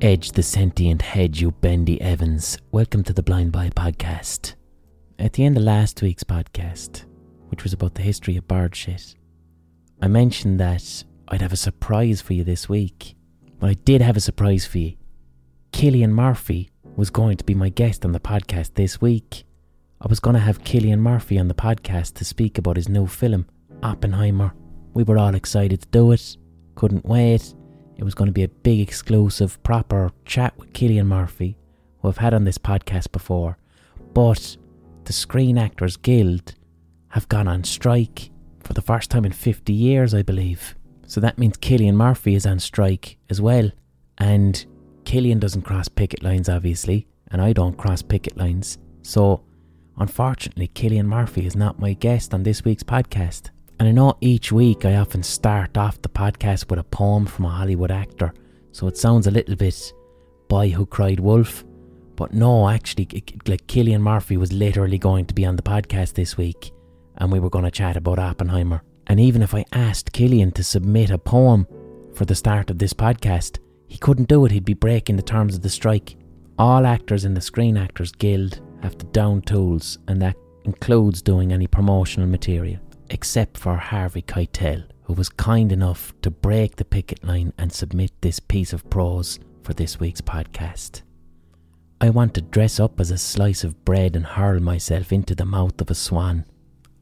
Edge the sentient hedge, you bendy Evans. Welcome to the Blind Boy podcast. At the end of last week's podcast, which was about the history of bird shit, I mentioned that I'd have a surprise for you this week. Well, I did have a surprise for you. Cillian Murphy was going to be my guest on the podcast this week. I was going to have Cillian Murphy on the podcast to speak about his new film, Oppenheimer. We were all excited to do it, couldn't wait. It was going to be a big, exclusive, proper chat with Cillian Murphy, who I've had on this podcast before. But the Screen Actors Guild have gone on strike for the first time in 50 years, I believe. So that means Cillian Murphy is on strike as well. And Cillian doesn't cross picket lines, obviously, and I don't cross picket lines. So, unfortunately, Cillian Murphy is not my guest on this week's podcast. And I know each week I often start off the podcast with a poem from a Hollywood actor, so it sounds a little bit Boy Who Cried Wolf. But no, actually, like Cillian Murphy was literally going to be on the podcast this week, and we were going to chat about Oppenheimer. And even if I asked Cillian to submit a poem for the start of this podcast, he couldn't do it, he'd be breaking the terms of the strike. All actors in the Screen Actors Guild have to down tools, and that includes doing any promotional material except for Harvey Keitel, who was kind enough to break the picket line and submit this piece of prose for this week's podcast. I want to dress up as a slice of bread and hurl myself into the mouth of a swan.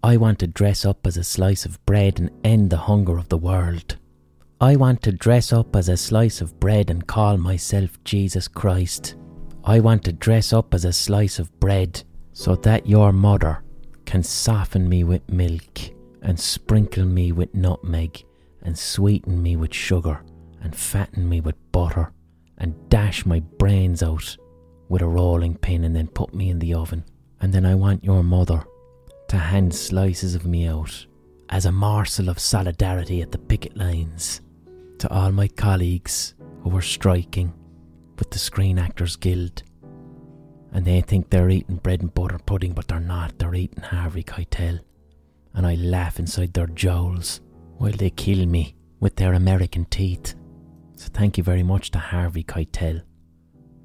I want to dress up as a slice of bread and end the hunger of the world. I want to dress up as a slice of bread and call myself Jesus Christ. I want to dress up as a slice of bread so that your mother can soften me with milk and sprinkle me with nutmeg and sweeten me with sugar and fatten me with butter and dash my brains out with a rolling pin and then put me in the oven. And then I want your mother to hand slices of me out as a morsel of solidarity at the picket lines to all my colleagues who were striking with the Screen Actors Guild and they think they're eating bread and butter pudding, but they're not. They're eating Harvey Keitel. And I laugh inside their jowls while they kill me with their American teeth. So thank you very much to Harvey Keitel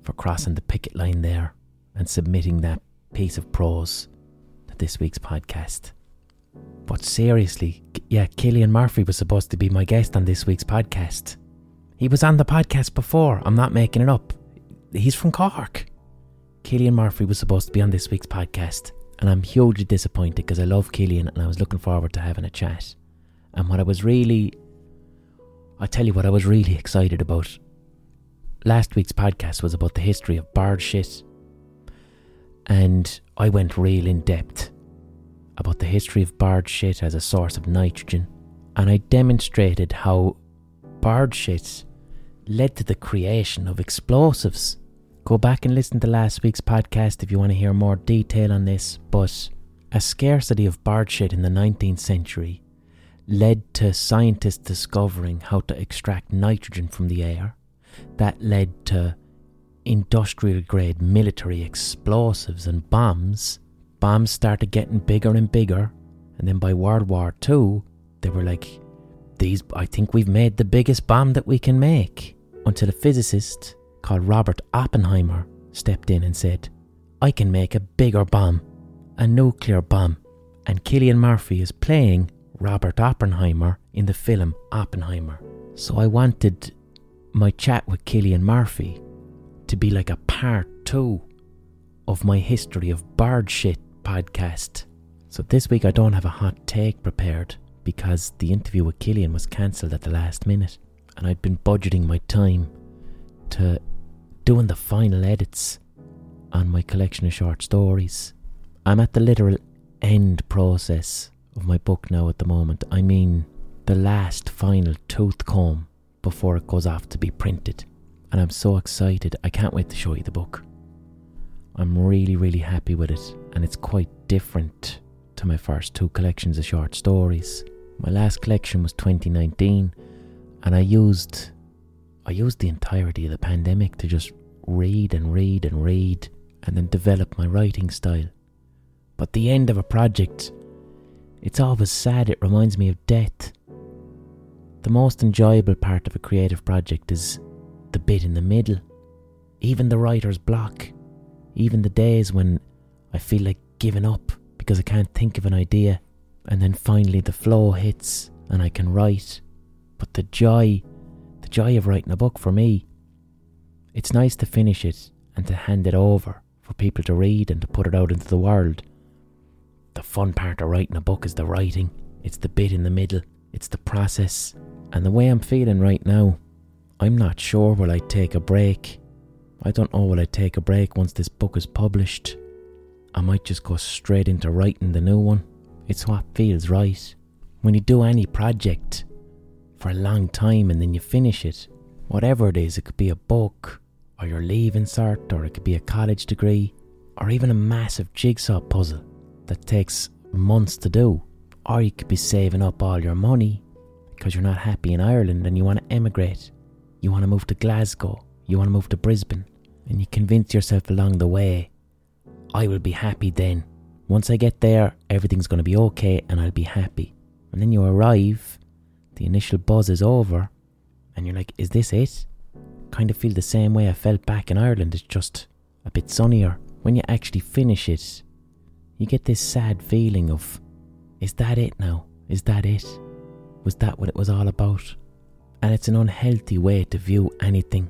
for crossing the picket line there and submitting that piece of prose to this week's podcast. But seriously, yeah, Cillian Murphy was supposed to be my guest on this week's podcast. He was on the podcast before, I'm not making it up. He's from Cork. Cillian Murphy was supposed to be on this week's podcast, and I'm hugely disappointed because I love Cillian and I was looking forward to having a chat. And what I was really, I tell you what, I was really excited about. Last week's podcast was about the history of bird shit, and I went real in depth about the history of bird shit as a source of nitrogen, and I demonstrated how bird shit led to the creation of explosives Go back and listen to last week's podcast if you want to hear more detail on this. But a scarcity of bird shit in the 19th century led to scientists discovering how to extract nitrogen from the air. That led to industrial grade military explosives and bombs. Bombs started getting bigger and bigger, and then by World War II, they were like, "These, I think we've made the biggest bomb that we can make." Until a physicist called Robert Oppenheimer stepped in and said, I can make a bigger bomb, a nuclear bomb. And Cillian Murphy is playing Robert Oppenheimer in the film Oppenheimer. So I wanted my chat with Cillian Murphy to be like a part two of my history of bird shit podcast. So this week I don't have a hot take prepared because the interview with Cillian was cancelled at the last minute and I'd been budgeting my time to doing the final edits on my collection of short stories. I'm at the literal end process of my book now at the moment. I mean, the last final tooth comb before it goes off to be printed. And I'm so excited. I can't wait to show you the book. I'm really, really happy with it, and it's quite different to my first two collections of short stories. My last collection was 2019, and I used I used the entirety of the pandemic to just read and read and read and then develop my writing style. But the end of a project, it's always sad, it reminds me of death. The most enjoyable part of a creative project is the bit in the middle, even the writer's block, even the days when I feel like giving up because I can't think of an idea, and then finally the flow hits and I can write. But the joy, the joy of writing a book for me, it's nice to finish it and to hand it over for people to read and to put it out into the world. The fun part of writing a book is the writing, it's the bit in the middle, it's the process. And the way I'm feeling right now, I'm not sure will I take a break. I don't know will I take a break once this book is published. I might just go straight into writing the new one. It's what feels right. When you do any project for a long time and then you finish it, whatever it is, it could be a book, or your leaving cert, or it could be a college degree, or even a massive jigsaw puzzle that takes months to do. Or you could be saving up all your money because you're not happy in Ireland and you want to emigrate. You want to move to Glasgow, you want to move to Brisbane, and you convince yourself along the way, I will be happy then. Once I get there, everything's going to be okay and I'll be happy. And then you arrive, the initial buzz is over, and you're like, is this it? kind of feel the same way I felt back in Ireland. It's just a bit sunnier. When you actually finish it, you get this sad feeling of, is that it now? Is that it? Was that what it was all about? And it's an unhealthy way to view anything.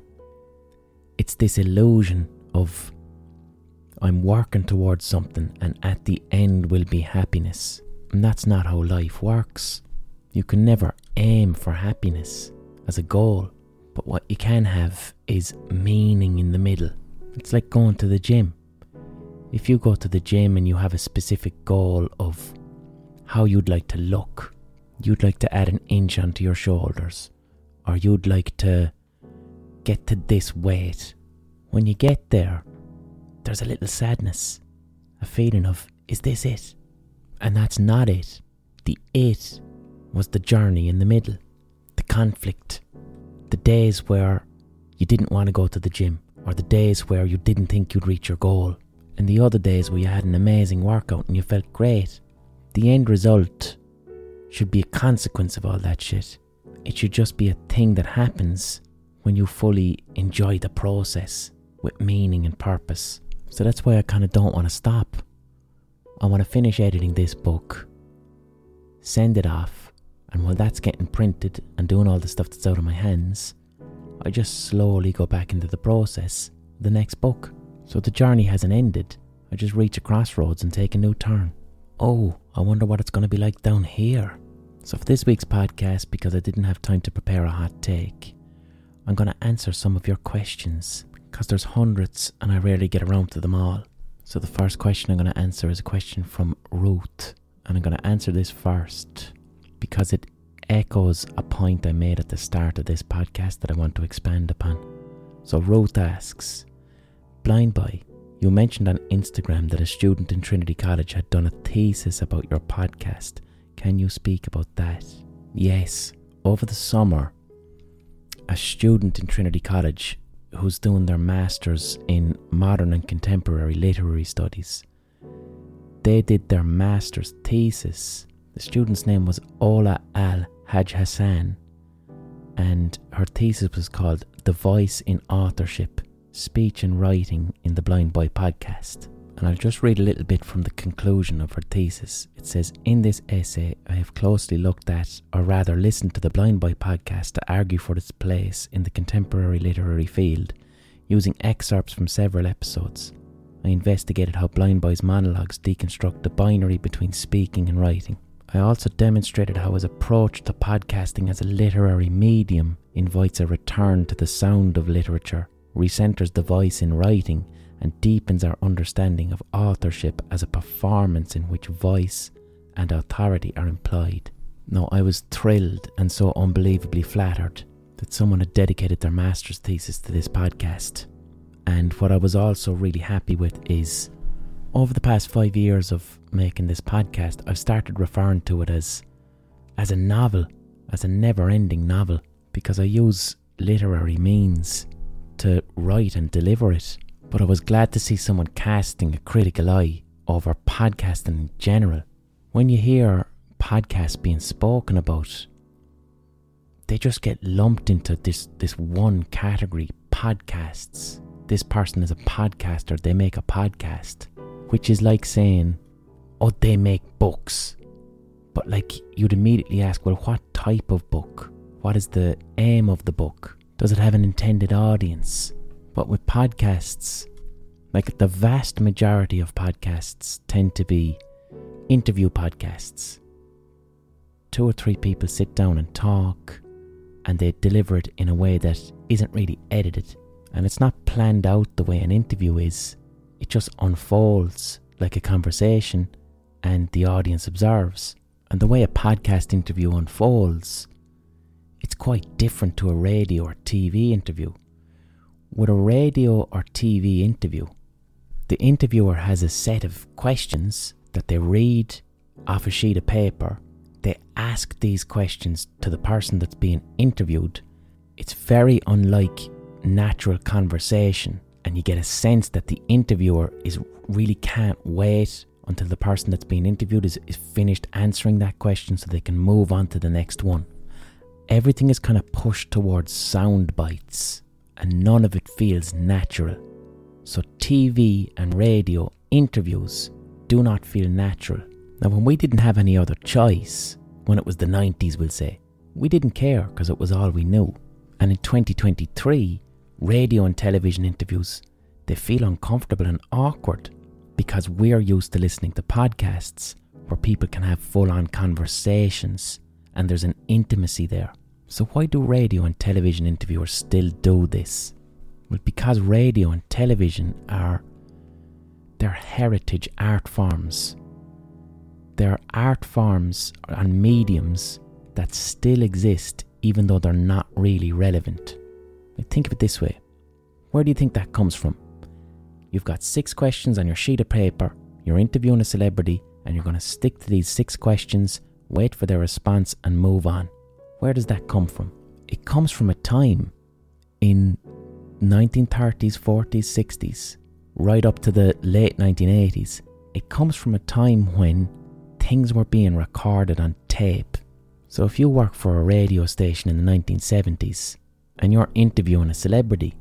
It's this illusion of, I'm working towards something and at the end will be happiness. And that's not how life works. You can never aim for happiness as a goal. But what you can have is meaning in the middle. It's like going to the gym. If you go to the gym and you have a specific goal of how you'd like to look, you'd like to add an inch onto your shoulders, or you'd like to get to this weight. When you get there, there's a little sadness, a feeling of, is this it? And that's not it. The it was the journey in the middle, the conflict, the days where you didn't want to go to the gym, or the days where you didn't think you'd reach your goal, and the other days where you had an amazing workout and you felt great. The end result should be a consequence of all that shit. It should just be a thing that happens when you fully enjoy the process with meaning and purpose. So that's why I kind of don't want to stop. I want to finish editing this book, send it off, and while that's getting printed and doing all the stuff that's out of my hands, I just slowly go back into the process the next book. So the journey hasn't ended. I just reach a crossroads and take a new turn. Oh, I wonder what it's going to be like down here. So, for this week's podcast, because I didn't have time to prepare a hot take, I'm going to answer some of your questions because there's hundreds and I rarely get around to them all. So, the first question I'm going to answer is a question from Ruth, and I'm going to answer this first because it echoes a point I made at the start of this podcast that I want to expand upon. So Ruth asks, Blind Boy, you mentioned on Instagram that a student in Trinity College had done a thesis about your podcast. Can you speak about that? Yes. Over the summer, a student in Trinity College who's doing their masters in modern and contemporary literary studies. They did their master's thesis the student's name was Ola Al Haj Hassan, and her thesis was called The Voice in Authorship Speech and Writing in the Blind Boy Podcast. And I'll just read a little bit from the conclusion of her thesis. It says In this essay, I have closely looked at, or rather listened to the Blind Boy podcast to argue for its place in the contemporary literary field, using excerpts from several episodes. I investigated how Blind Boy's monologues deconstruct the binary between speaking and writing. I also demonstrated how his approach to podcasting as a literary medium invites a return to the sound of literature, recenters the voice in writing, and deepens our understanding of authorship as a performance in which voice and authority are implied. No, I was thrilled and so unbelievably flattered that someone had dedicated their master's thesis to this podcast. And what I was also really happy with is over the past five years of making this podcast, I've started referring to it as as a novel, as a never-ending novel, because I use literary means to write and deliver it. But I was glad to see someone casting a critical eye over podcasting in general. When you hear podcasts being spoken about, they just get lumped into this this one category, podcasts. this person is a podcaster, they make a podcast, which is like saying, oh, they make books. But like you'd immediately ask, well, what type of book? What is the aim of the book? Does it have an intended audience? But with podcasts, like the vast majority of podcasts tend to be interview podcasts. Two or three people sit down and talk, and they deliver it in a way that isn't really edited. And it's not planned out the way an interview is, it just unfolds like a conversation, and the audience observes. And the way a podcast interview unfolds, it's quite different to a radio or TV interview. With a radio or TV interview, the interviewer has a set of questions that they read off a sheet of paper. They ask these questions to the person that's being interviewed. It's very unlike natural conversation, and you get a sense that the interviewer is really can't wait until the person that's being interviewed is, is finished answering that question so they can move on to the next one. Everything is kind of pushed towards sound bites, and none of it feels natural. So, TV and radio interviews do not feel natural. Now, when we didn't have any other choice, when it was the 90s, we'll say, we didn't care because it was all we knew. And in 2023, radio and television interviews, they feel uncomfortable and awkward because we're used to listening to podcasts where people can have full on conversations and there's an intimacy there. So, why do radio and television interviewers still do this? Well, because radio and television are their heritage art forms. They're art forms and mediums that still exist even though they're not really relevant. Think of it this way where do you think that comes from? You've got six questions on your sheet of paper, you're interviewing a celebrity, and you're going to stick to these six questions, wait for their response, and move on. Where does that come from? It comes from a time in 1930s, 40s, 60s, right up to the late 1980s. It comes from a time when things were being recorded on tape. So if you work for a radio station in the 1970s and you're interviewing a celebrity,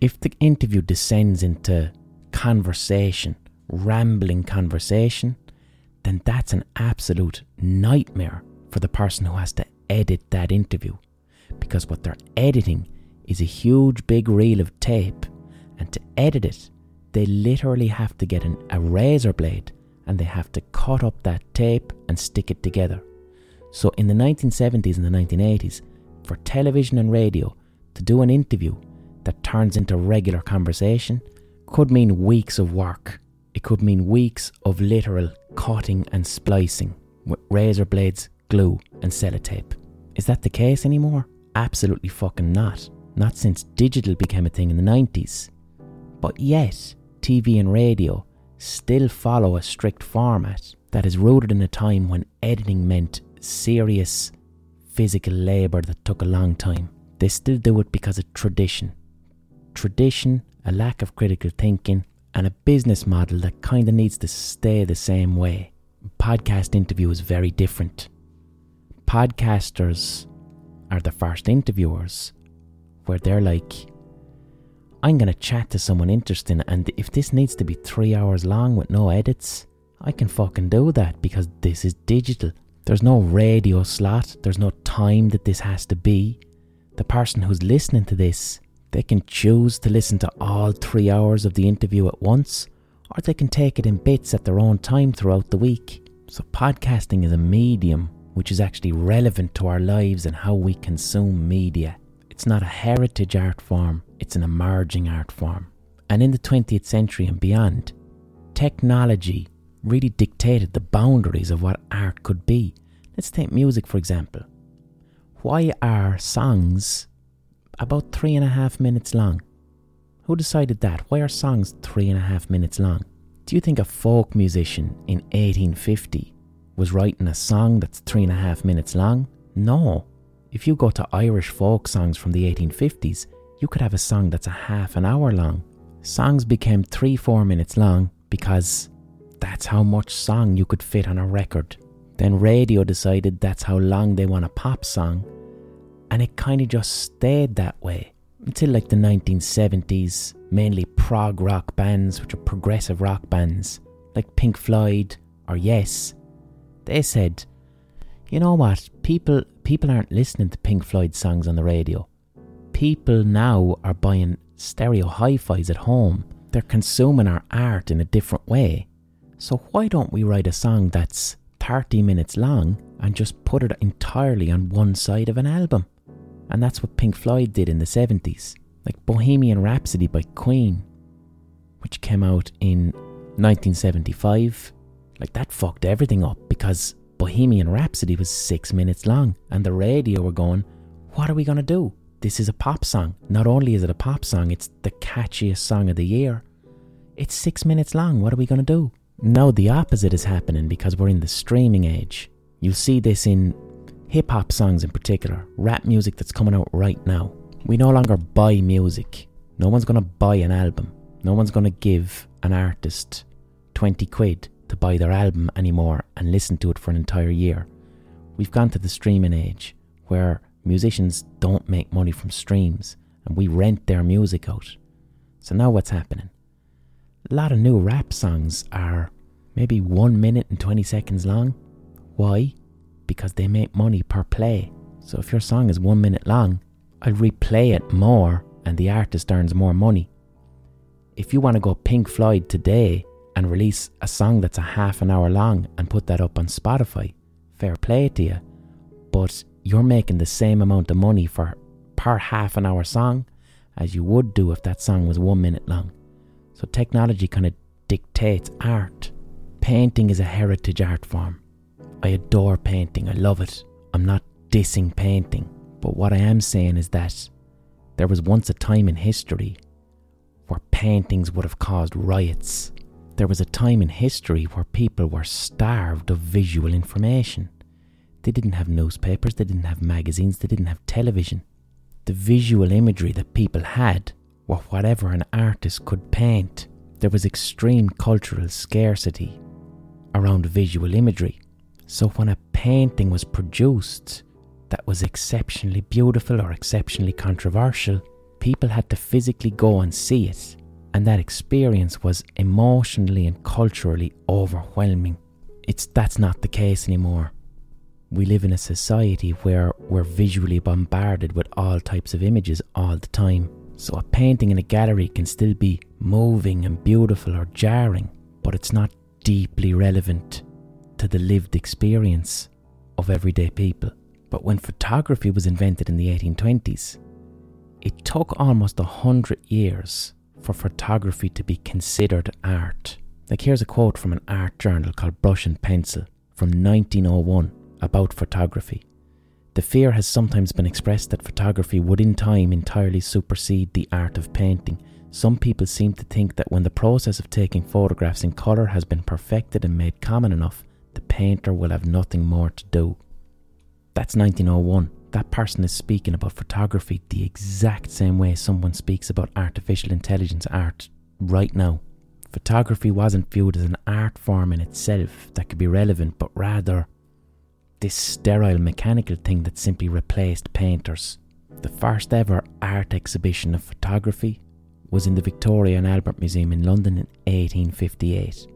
if the interview descends into conversation, rambling conversation, then that's an absolute nightmare for the person who has to edit that interview. Because what they're editing is a huge big reel of tape, and to edit it, they literally have to get an, a razor blade and they have to cut up that tape and stick it together. So in the 1970s and the 1980s, for television and radio, to do an interview that turns into regular conversation could mean weeks of work. It could mean weeks of literal cutting and splicing with razor blades, glue, and sellotape. Is that the case anymore? Absolutely fucking not. Not since digital became a thing in the 90s. But yet, TV and radio still follow a strict format that is rooted in a time when editing meant serious physical labour that took a long time. They still do it because of tradition. Tradition, a lack of critical thinking, and a business model that kind of needs to stay the same way. Podcast interview is very different. Podcasters are the first interviewers, where they're like, I'm going to chat to someone interesting, and if this needs to be three hours long with no edits, I can fucking do that because this is digital. There's no radio slot, there's no time that this has to be. The person who's listening to this, they can choose to listen to all three hours of the interview at once, or they can take it in bits at their own time throughout the week. So, podcasting is a medium which is actually relevant to our lives and how we consume media. It's not a heritage art form, it's an emerging art form. And in the 20th century and beyond, technology really dictated the boundaries of what art could be. Let's take music, for example. Why are songs about three and a half minutes long? Who decided that? Why are songs three and a half minutes long? Do you think a folk musician in 1850 was writing a song that's three and a half minutes long? No. If you go to Irish folk songs from the 1850s, you could have a song that's a half an hour long. Songs became three, four minutes long because that's how much song you could fit on a record. Then radio decided that's how long they want a pop song, and it kind of just stayed that way. until like the 1970s, mainly prog rock bands, which are progressive rock bands, like Pink Floyd or Yes, they said, you know what, people people aren't listening to Pink Floyd songs on the radio. People now are buying stereo hi-fis at home. They're consuming our art in a different way. So why don't we write a song that's 30 minutes long and just put it entirely on one side of an album? And that's what Pink Floyd did in the 70s. Like Bohemian Rhapsody by Queen, which came out in 1975. Like that fucked everything up because Bohemian Rhapsody was six minutes long and the radio were going, What are we to do? This is a pop song. Not only is it a pop song, it's the catchiest song of the year. It's six minutes long. What are we to do? Now the opposite is happening because we're in the streaming age. You'll see this in hip hop songs in particular, rap music that's coming out right now. We no longer buy music. No one's going to buy an album. No one's going to give an artist 20 quid to buy their album anymore and listen to it for an entire year. We've gone to the streaming age where musicians don't make money from streams and we rent their music out. So now what's happening? A lot of new rap songs are maybe 1 minute and 20 seconds long. Why? because they make money per play. So if your song is one minute long, I'll replay it more and the artist earns more money. If you want to go Pink Floyd today and release a song that's a half an hour long and put that up on Spotify, fair play to you. But you're making the same amount of money for per half an hour song as you would do if that song was one minute long. So technology kind of dictates art. Painting is a heritage art form. I adore painting, I love it. I'm not dissing painting, but what I am saying is that there was once a time in history where paintings would have caused riots. There was a time in history where people were starved of visual information. They didn't have newspapers, they didn't have magazines, they didn't have television. The visual imagery that people had were whatever an artist could paint. There was extreme cultural scarcity around visual imagery. So when a painting was produced that was exceptionally beautiful or exceptionally controversial, people had to physically go and see it. And that experience was emotionally and culturally overwhelming. It's that's not the case anymore. We live in a society where we're visually bombarded with all types of images all the time. So a painting in a gallery can still be moving and beautiful or jarring, but it's not deeply relevant to the lived experience of everyday people. But when photography was invented in the 1820s, it took almost a hundred years for photography to be considered art. Like here's a quote from an art journal called Brush and Pencil from 1901 about photography. The fear has sometimes been expressed that photography would in time entirely supersede the art of painting. Some people seem to think that when the process of taking photographs in colour has been perfected and made common enough, the painter will have nothing more to do. That's 1901. That person is speaking about photography the exact same way someone speaks about artificial intelligence art right now. Photography wasn't viewed as an art form in itself that could be relevant, but rather this sterile mechanical thing that simply replaced painters. The first ever art exhibition of photography was in the Victoria and Albert Museum in London in 1858.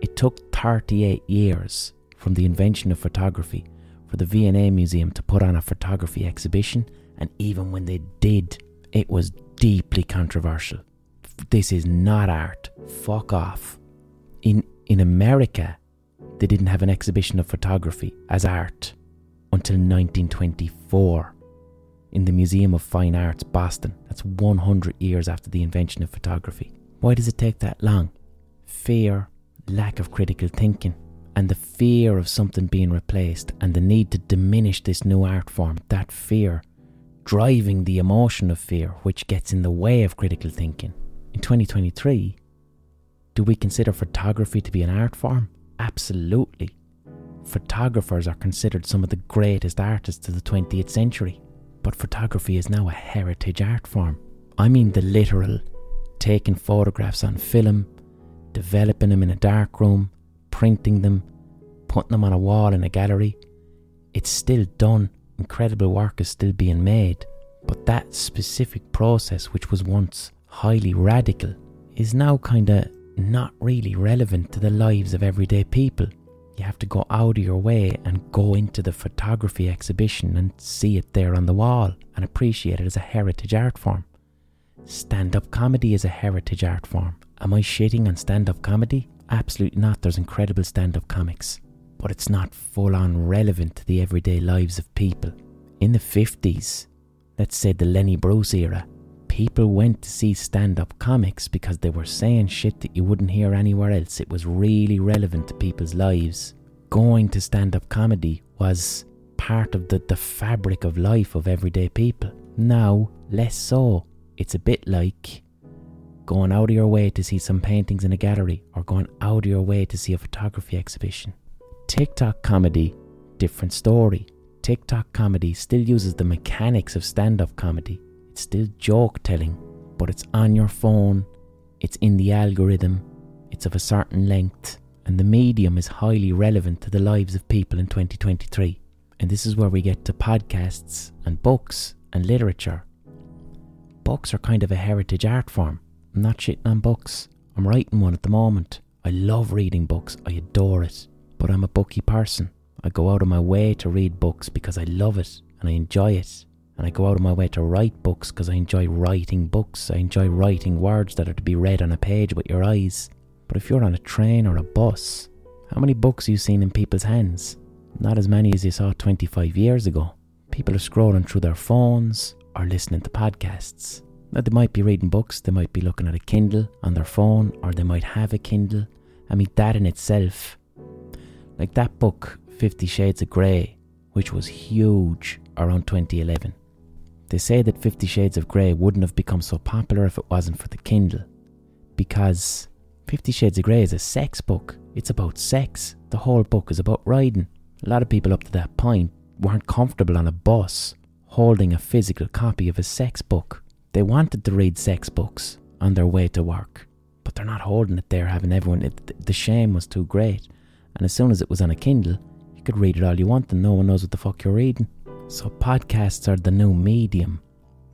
It took 38 years from the invention of photography for the V&A Museum to put on a photography exhibition, and even when they did, it was deeply controversial. This is not art. Fuck off. In in America, they didn't have an exhibition of photography as art until 1924 in the Museum of Fine Arts, Boston. That's 100 years after the invention of photography. Why does it take that long? Fear lack of critical thinking and the fear of something being replaced and the need to diminish this new art form, that fear driving the emotion of fear which gets in the way of critical thinking. In 2023, do we consider photography to be an art form? Absolutely. Photographers are considered some of the greatest artists of the 20th century, but photography is now a heritage art form. I mean the literal taking photographs on film, developing them in a dark room, printing them, putting them on a wall in a gallery. It's still done. Incredible work is still being made. But that specific process, which was once highly radical, is now kind of not really relevant to the lives of everyday people. You have to go out of your way and go into the photography exhibition and see it there on the wall and appreciate it as a heritage art form. Stand up comedy is a heritage art form. Am I shitting on stand up comedy? Absolutely not. There's incredible stand up comics. But it's not full on relevant to the everyday lives of people. In the 50s, let's say the Lenny Bruce era, people went to see stand up comics because they were saying shit that you wouldn't hear anywhere else. It was really relevant to people's lives. Going to stand up comedy was part of the, the fabric of life of everyday people. Now, less so. It's a bit like going out of your way to see some paintings in a gallery or going out of your way to see a photography exhibition. TikTok comedy, different story. TikTok comedy still uses the mechanics of stand up comedy it's still joke telling, but it's on your phone, it's in the algorithm, it's of a certain length, and the medium is highly relevant to the lives of people in 2023. And this is where we get to podcasts and books and literature. Books are kind of a heritage art form. I'm not shitting on books. I'm writing one at the moment. I love reading books, I adore it. But I'm a booky person. I go out of my way to read books because I love it and I enjoy it and I go out of my way to write books because I enjoy writing books. I enjoy writing words that are to be read on a page with your eyes. But if you're on a train or a bus, how many books have you seen in people's hands? Not as many as you saw 25 years ago. People are scrolling through their phones or listening to podcasts. Now, they might be reading books, they might be looking at a Kindle on their phone, or they might have a Kindle. I mean, that in itself, like that book, Fifty Shades of Grey, which was huge around 2011. They say that Fifty Shades of Grey wouldn't have become so popular if it wasn't for the Kindle. Because Fifty Shades of Grey is a sex book. It's about sex. The whole book is about riding. A lot of people up to that point weren't comfortable on a bus holding a physical copy of a sex book. They wanted to read sex books on their way to work, but they're not holding it there, having everyone. It, the shame was too great. And as soon as it was on a Kindle, you could read it all you want and no one knows what the fuck you're reading. So, podcasts are the new medium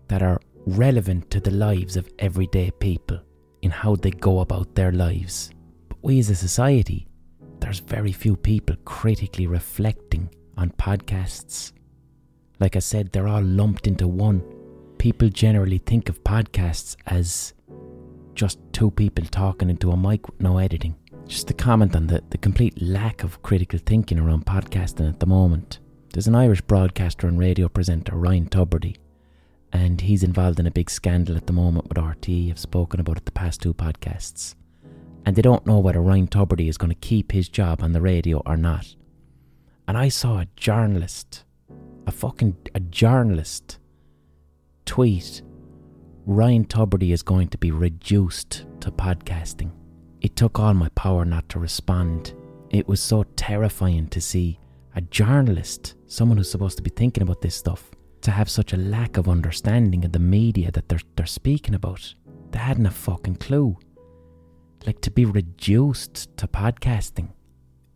that are relevant to the lives of everyday people in how they go about their lives. But we as a society, there's very few people critically reflecting on podcasts. Like I said, they're all lumped into one. People generally think of podcasts as just two people talking into a mic with no editing. Just to comment on the, the complete lack of critical thinking around podcasting at the moment. There's an Irish broadcaster and radio presenter, Ryan Tubridy, and he's involved in a big scandal at the moment with RTÉ. I've spoken about it the past two podcasts. And they don't know whether Ryan Tubridy is going to keep his job on the radio or not. And I saw a journalist, a fucking a journalist, tweet Ryan Tubridy is going to be reduced to podcasting. It took all my power not to respond. It was so terrifying to see a journalist, someone who's supposed to be thinking about this stuff, to have such a lack of understanding of the media that they're, they're speaking about. They hadn't a fucking clue. Like to be reduced to podcasting.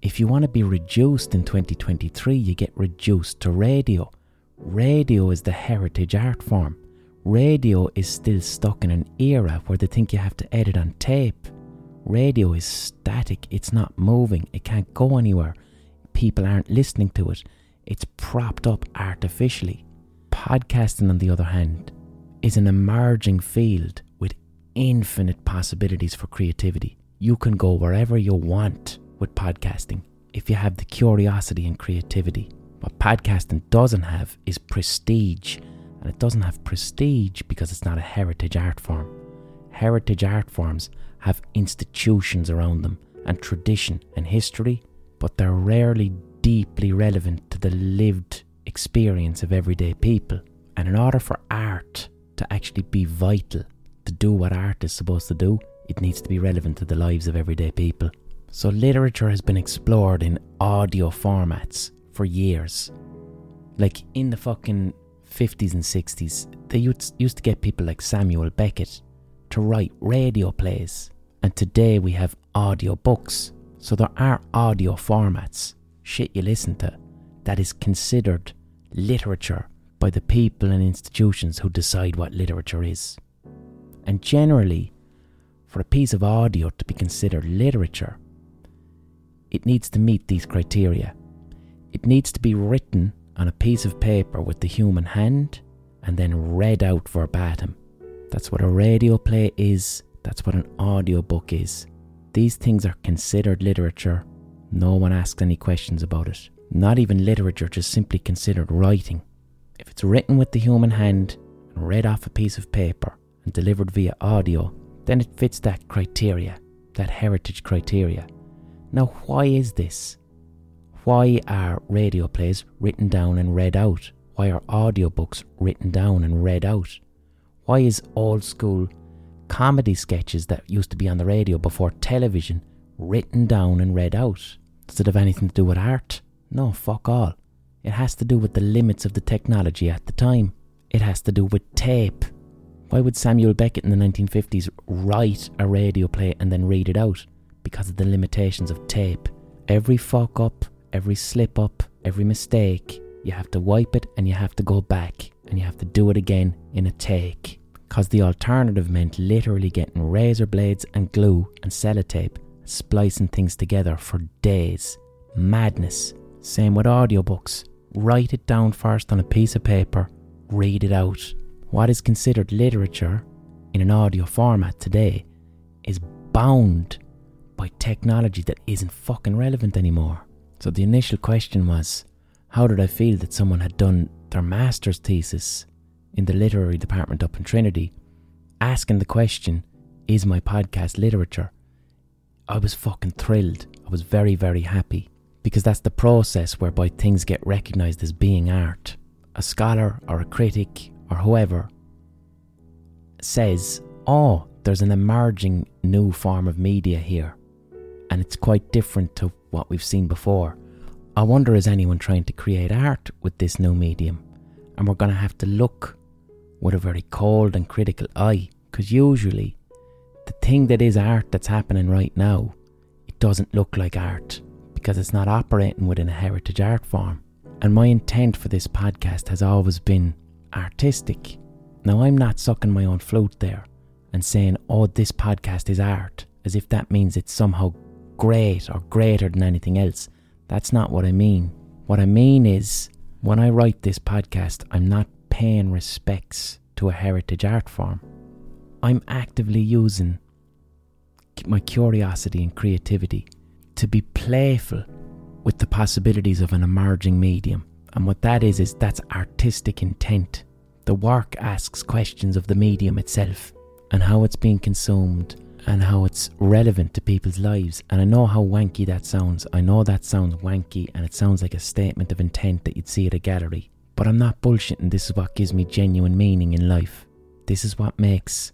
If you want to be reduced in 2023, you get reduced to radio. Radio is the heritage art form. Radio is still stuck in an era where they think you have to edit on tape. Radio is static, it's not moving, it can't go anywhere people aren't listening to it. It's propped up artificially. Podcasting, on the other hand, is an emerging field with infinite possibilities for creativity. You can go wherever you want with podcasting if you have the curiosity and creativity. What podcasting doesn't have is prestige, and it doesn't have prestige because it's not a heritage art form. Heritage art forms have institutions around them, and tradition and history but they're rarely deeply relevant to the lived experience of everyday people. And in order for art to actually be vital, to do what art is supposed to do, it needs to be relevant to the lives of everyday people. So, literature has been explored in audio formats for years. Like in the fucking 50s and 60s, they used to get people like Samuel Beckett to write radio plays. And today we have audio books so there are audio formats, shit you listen to, that is considered literature by the people and institutions who decide what literature is. And generally, for a piece of audio to be considered literature, it needs to meet these criteria. It needs to be written on a piece of paper with the human hand and then read out verbatim. That's what a radio play is, that's what an audio book is. These things are considered literature. No one asks any questions about it. Not even literature, just simply considered writing. If it's written with the human hand and read off a piece of paper and delivered via audio, then it fits that criteria, that heritage criteria. Now, why is this? Why are radio plays written down and read out? Why are audiobooks written down and read out? Why is old school comedy sketches that used to be on the radio before television written down and read out? Does it have anything to do with art? No, fuck all. It has to do with the limits of the technology at the time. It has to do with tape. Why would Samuel Beckett in the 1950s write a radio play and then read it out? Because of the limitations of tape. Every fuck up, every slip up, every mistake, you have to wipe it and you have to go back and you have to do it again in a take. Because the alternative meant literally getting razor blades and glue and sellotape, splicing things together for days. Madness. Same with audiobooks. Write it down first on a piece of paper, read it out. What is considered literature in an audio format today is bound by technology that isn't fucking relevant anymore. So the initial question was how did I feel that someone had done their master's thesis in the literary department up in Trinity, asking the question, Is my podcast literature? I was fucking thrilled. I was very, very happy because that's the process whereby things get recognized as being art. A scholar or a critic or whoever says, Oh, there's an emerging new form of media here, and it's quite different to what we've seen before. I wonder is anyone trying to create art with this new medium? And we're going to have to look with a very cold and critical eye because usually the thing that is art that's happening right now, it doesn't look like art because it's not operating within a heritage art form. And my intent for this podcast has always been artistic. Now, I'm not sucking my own flute there and saying, oh, this podcast is art, as if that means it's somehow great or greater than anything else. That's not what I mean. What I mean is, when I write this podcast, I'm not paying respects to a heritage art form. I'm actively using my curiosity and creativity to be playful with the possibilities of an emerging medium. And what that is, is that's artistic intent. The work asks questions of the medium itself and how it's being consumed and how it's relevant to people's lives. And I know how wanky that sounds. I know that sounds wanky and it sounds like a statement of intent that you'd see at a gallery. But I'm not bullshitting. This is what gives me genuine meaning in life. This is what makes.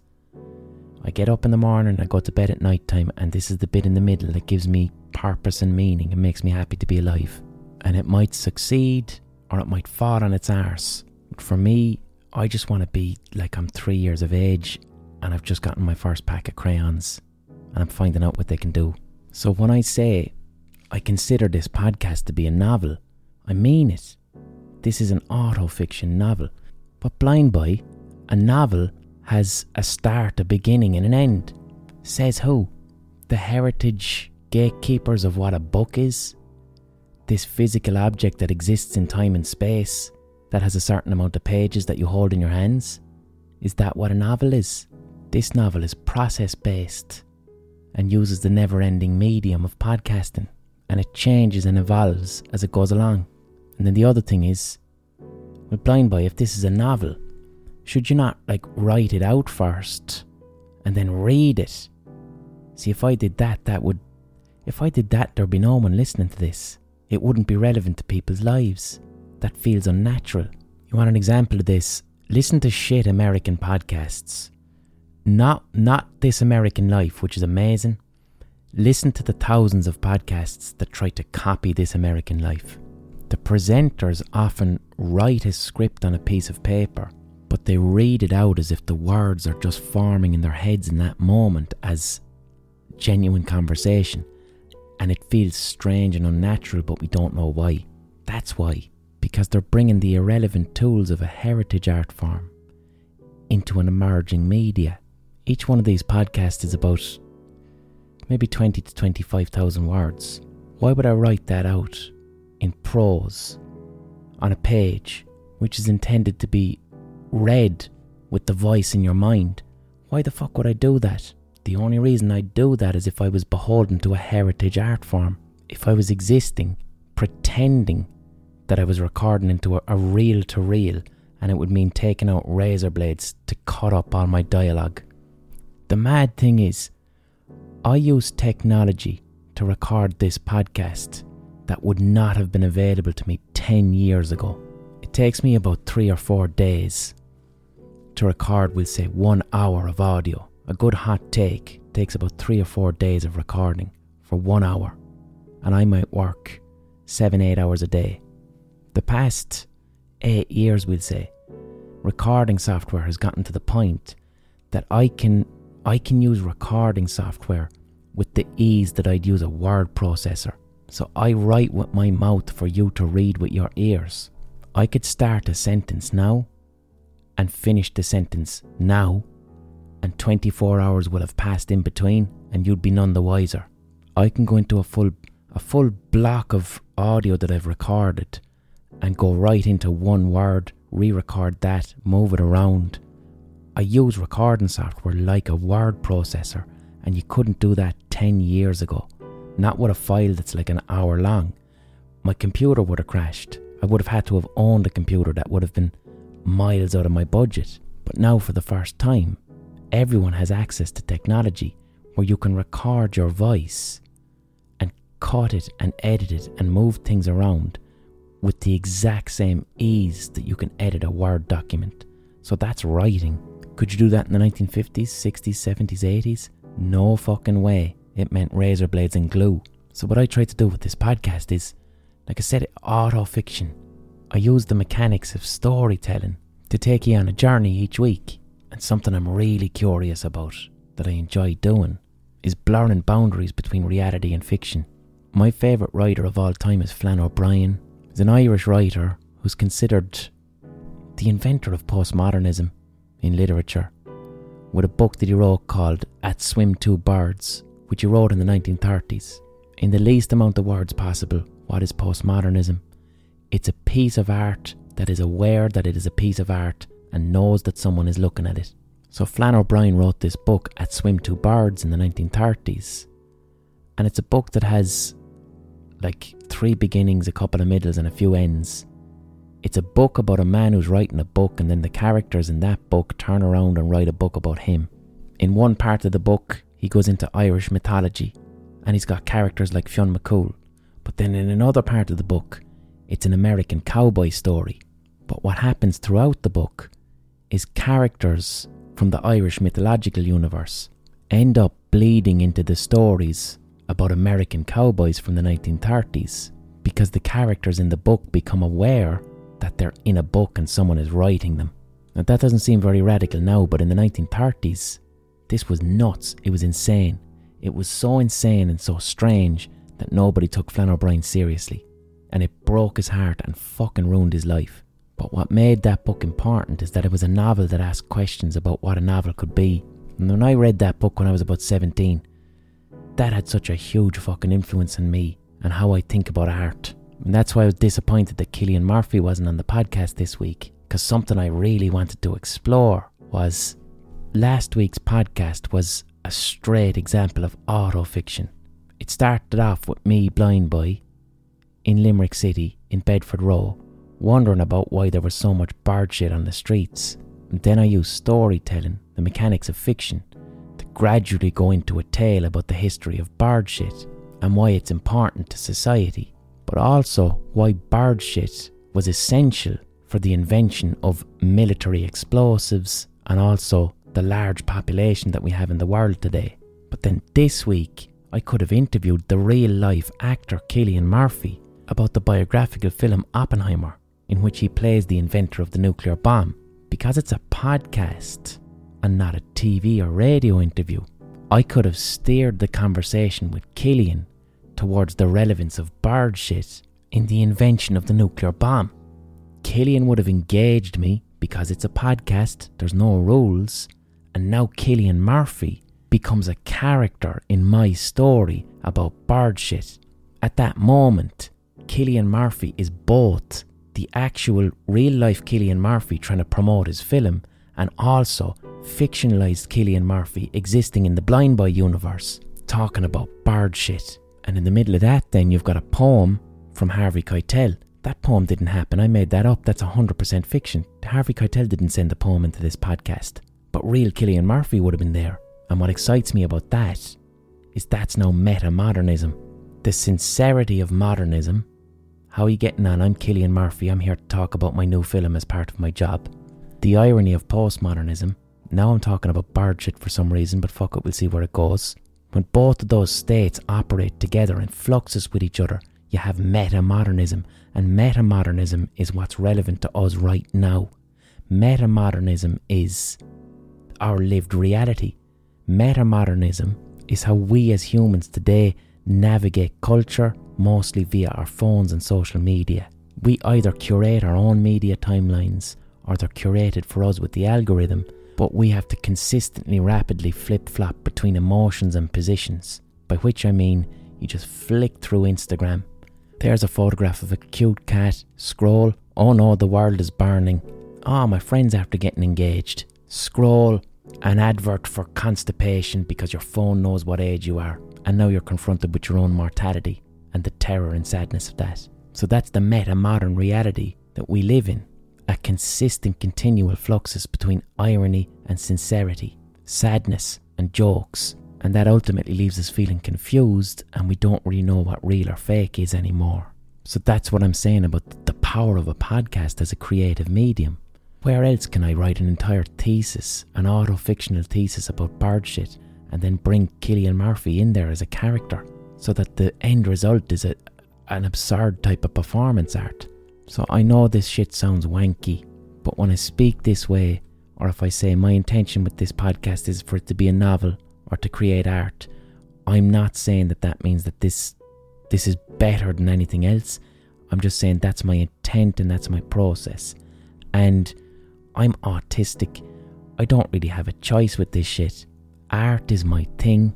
I get up in the morning, I go to bed at night time, and this is the bit in the middle that gives me purpose and meaning and makes me happy to be alive. And it might succeed or it might fall on its arse. But For me, I just want to be like I'm three years of age and I've just gotten my first pack of crayons and I'm finding out what they can do. So when I say I consider this podcast to be a novel, I mean it. This is an auto fiction novel. But Blind Boy, a novel has a start, a beginning, and an end. Says who? The heritage gatekeepers of what a book is, this physical object that exists in time and space, that has a certain amount of pages that you hold in your hands, is that what a novel is? This novel is process based and uses the never ending medium of podcasting, and it changes and evolves as it goes along. And then the other thing is, with Blind Boy, if this is a novel, should you not like write it out first and then read it? See, if I did that, that would if I did that, there'd be no one listening to this. It wouldn't be relevant to people's lives. That feels unnatural. You want an example of this? Listen to shit American podcasts. Not not This American Life, which is amazing. Listen to the thousands of podcasts that try to copy This American Life. The presenters often write a script on a piece of paper, but they read it out as if the words are just forming in their heads in that moment as genuine conversation and it feels strange and unnatural, but we don't know why. That's why. because they're bringing the irrelevant tools of a heritage art form into an emerging media. Each one of these podcasts is about maybe 20 to 25,000 words. Why would I write that out in prose on a page which is intended to be read with the voice in your mind? Why the fuck would I do that? The only reason I'd do that is if I was beholden to a heritage art form. If I was existing, pretending that I was recording into a, reel to reel, and it would mean taking out razor blades to cut up all my dialogue. The mad thing is, I use technology to record this podcast that would not have been available to me 10 years ago. It takes me about three or four days to record, we'll say, one hour of audio. A good hot take takes about three or four days of recording for one hour, and I might work seven, eight hours a day. The past eight years, we'll say, recording software has gotten to the point that I can I can use recording software with the ease that I'd use a word processor. So I write with my mouth for you to read with your ears. I could start a sentence now and finish the sentence now, and 24 hours will have passed in between, and you'd be none the wiser. I can go into a full a full block of audio that I've recorded and go right into one word, re record that, move it around, I use recording software like a word processor, and you couldn't do that 10 years ago. Not with a file that's like an hour long. My computer would have crashed. I would have had to have owned a computer that would have been miles out of my budget. But now, for the first time, everyone has access to technology where you can record your voice and cut it and edit it and move things around with the exact same ease that you can edit a Word document. So that's writing. Could you do that in the 1950s, 60s, 70s, 80s? No fucking way. It meant razor blades and glue. So, what I try to do with this podcast is, like I said, auto fiction. I use the mechanics of storytelling to take you on a journey each week. And something I'm really curious about that I enjoy doing is blurring boundaries between reality and fiction. My favourite writer of all time is Flann O'Brien. He's an Irish writer who's considered the inventor of postmodernism in literature with a book that he wrote called At Swim Two Birds, which he wrote in the 1930s. In the least amount of words possible, what is postmodernism? It's a piece of art that is aware that it is a piece of art and knows that someone is looking at it. So Flann O'Brien wrote this book at Swim Two Birds in the 1930s. And it's a book that has like three beginnings, a couple of middles, and a few ends. It's a book about a man who's writing a book, and then the characters in that book turn around and write a book about him. In one part of the book, he goes into Irish mythology, and he's got characters like Fionn McCool. But then in another part of the book, it's an American cowboy story. But what happens throughout the book is characters from the Irish mythological universe end up bleeding into the stories about American cowboys from the 1930s because the characters in the book become aware that they're in a book and someone is writing them. Now, that doesn't seem very radical now, but in the 1930s, this was nuts. It was insane. It was so insane and so strange that nobody took Flann O'Brien seriously. And it broke his heart and fucking ruined his life. But what made that book important is that it was a novel that asked questions about what a novel could be. And when I read that book when I was about 17, that had such a huge fucking influence on me and how I think about art. And that's why I was disappointed that Cillian Murphy wasn't on the podcast this week, because something I really wanted to explore was last week's podcast was a straight example of auto fiction. It started off with me, blind boy, in Limerick City, in Bedford Row, wondering about why there was so much bird shit on the streets. And then I used storytelling, the mechanics of fiction, to gradually go into a tale about the history of bird shit and why it's important to society but also why bird shit was essential for the invention of military explosives and also the large population that we have in the world today. But then this week, I could have interviewed the real life actor Cillian Murphy about the biographical film Oppenheimer, in which he plays the inventor of the nuclear bomb. Because it's a podcast and not a TV or radio interview, I could have steered the conversation with Cillian towards the relevance of bird shit in the invention of the nuclear bomb. Cillian would have engaged me because it's a podcast, there's no rules, and now Cillian Murphy becomes a character in my story about bird shit. At that moment, Cillian Murphy is both the actual real life Cillian Murphy trying to promote his film and also fictionalized Cillian Murphy existing in the Blind Boy universe talking about bird shit. And in the middle of that, then you've got a poem from Harvey Keitel. That poem didn't happen. I made that up. That's 100% fiction. Harvey Keitel didn't send the poem into this podcast. But real Cillian Murphy would have been there. And what excites me about that is that's now meta modernism. The sincerity of modernism. How are you getting on? I'm Cillian Murphy. I'm here to talk about my new film as part of my job. The irony of postmodernism. Now I'm talking about bird shit for some reason, but fuck it, we'll see where it goes. When both of those states operate together in fluxes with each other, you have meta modernism, and meta modernism is what's relevant to us right now. Meta modernism is our lived reality. Meta modernism is how we as humans today navigate culture, mostly via our phones and social media. We either curate our own media timelines or they're curated for us with the algorithm but we have to consistently rapidly flip flop between emotions and positions, by which I mean you just flick through Instagram. There's a photograph of a cute cat, scroll, oh no, the world is burning. Ah, oh, my friend's after getting engaged. Scroll, an advert for constipation because your phone knows what age you are, and now you're confronted with your own mortality and the terror and sadness of that. So that's the meta modern reality that we live in a consistent continual fluxus between irony and sincerity, sadness and jokes, and that ultimately leaves us feeling confused and we don't really know what real or fake is anymore. So that's what I'm saying about the power of a podcast as a creative medium. Where else can I write an entire thesis, an auto-fictional thesis about bird shit, and then bring Cillian Murphy in there as a character, so that the end result is a, an absurd type of performance art? So I know this shit sounds wanky, but when I speak this way, or if I say my intention with this podcast is for it to be a novel or to create art, I'm not saying that that means that this this is better than anything else. I'm just saying that's my intent and that's my process. And I'm autistic. I don't really have a choice with this shit. Art is my thing,